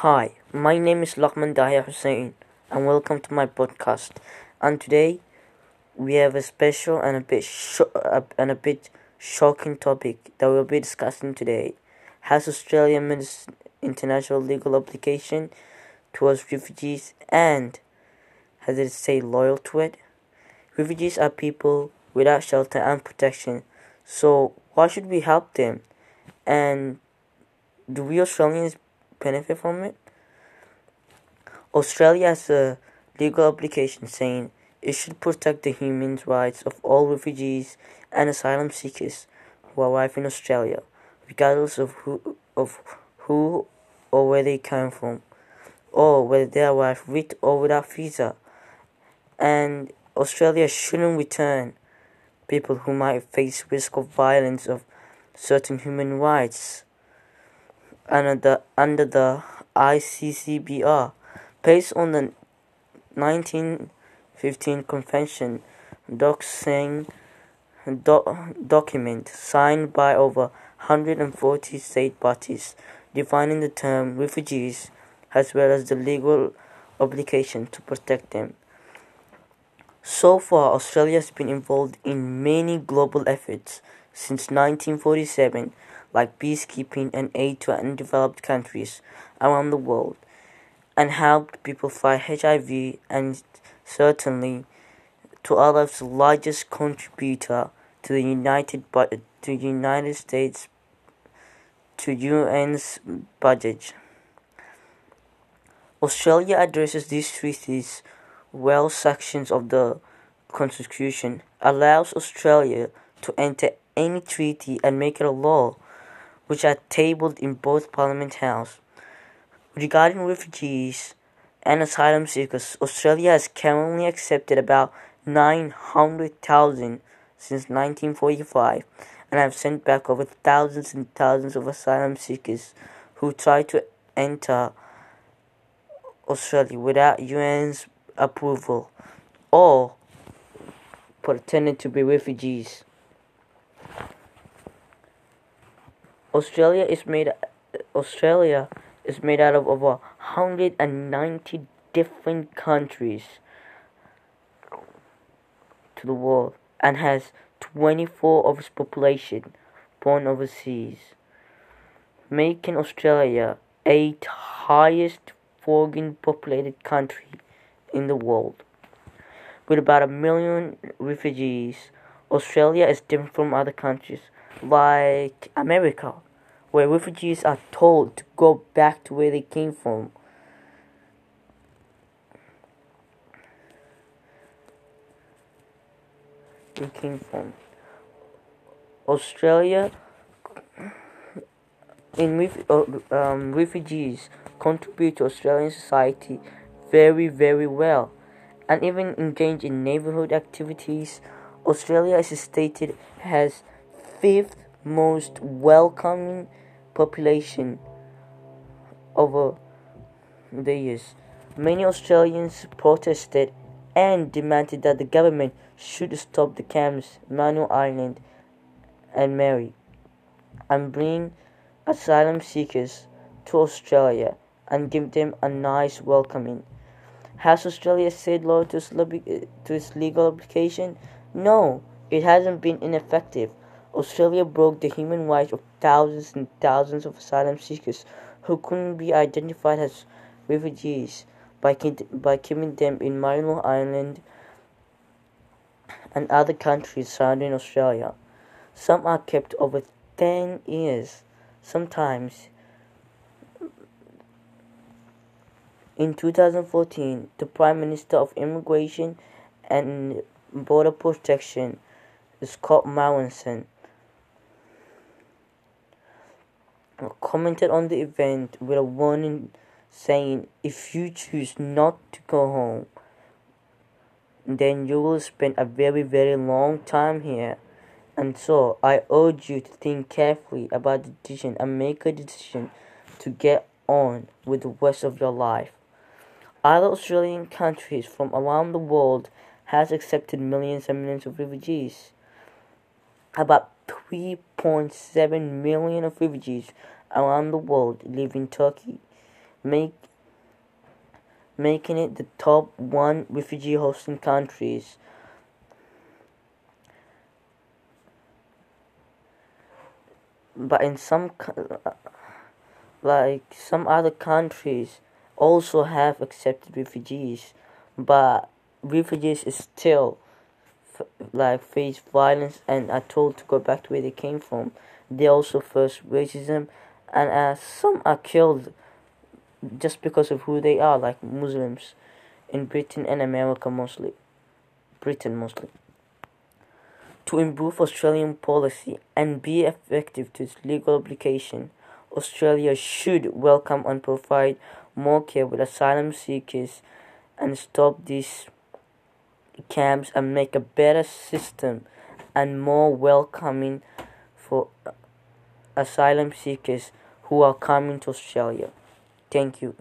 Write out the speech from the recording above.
Hi, my name is Lokman Dahir Hussein, and welcome to my podcast. And today, we have a special and a bit sho- and a bit shocking topic that we'll be discussing today. Has Australia its international legal obligation towards refugees, and has it stayed loyal to it? Refugees are people without shelter and protection, so why should we help them? And do we Australians benefit from it? Australia has a legal obligation saying it should protect the human rights of all refugees and asylum seekers who arrive in Australia, regardless of who of who or where they come from, or whether they arrive with or without visa. And Australia shouldn't return people who might face risk of violence of certain human rights under the, under the ICCPR, based on the 1915 Convention, doxing do, document signed by over 140 state parties, defining the term refugees as well as the legal obligation to protect them. So far, Australia has been involved in many global efforts since 1947, like peacekeeping and aid to undeveloped countries around the world, and helped people fight HIV and certainly to Allah's largest contributor to the United to United States to UN's budget. Australia addresses these treaties well sections of the Constitution allows Australia to enter any treaty and make it a law, which are tabled in both Parliament House. Regarding refugees and asylum seekers, Australia has currently accepted about 900,000 since 1945 and have sent back over thousands and thousands of asylum seekers who try to enter Australia without UN's approval or pretending to be refugees. Australia is made Australia is made out of over 190 different countries to the world and has 24 of its population born overseas, making Australia eighth highest foreign populated country in the world. With about a million refugees, Australia is different from other countries like America, where refugees are told to go back to where they came from. They came from Australia. In uh, um, refugees contribute to Australian society very, very well, and even engage in neighborhood activities. Australia, as stated, has fifth most welcoming population over the years. Many Australians protested and demanded that the government should stop the camps Manus Island and Mary and bring asylum seekers to Australia and give them a nice welcoming. Has Australia said its, to its legal obligation? No, it hasn't been ineffective. Australia broke the human rights of thousands and thousands of asylum seekers who couldn't be identified as refugees by, by keeping them in Marino Island and other countries surrounding Australia. Some are kept over 10 years. Sometimes In 2014, the Prime Minister of Immigration and Border Protection, Scott Morrison, commented on the event with a warning saying, If you choose not to go home, then you will spend a very, very long time here. And so I urge you to think carefully about the decision and make a decision to get on with the rest of your life. Other Australian countries from around the world has accepted millions and millions of refugees. About 3.7 million of refugees around the world live in Turkey, make making it the top one refugee hosting countries. But in some like some other countries also have accepted refugees, but refugees still like face violence and are told to go back to where they came from. They also face racism, and uh, some are killed just because of who they are, like Muslims in Britain and America mostly. Britain mostly. To improve Australian policy and be effective to its legal obligation, Australia should welcome and provide more care with asylum seekers and stop these camps and make a better system and more welcoming for asylum seekers who are coming to Australia. Thank you.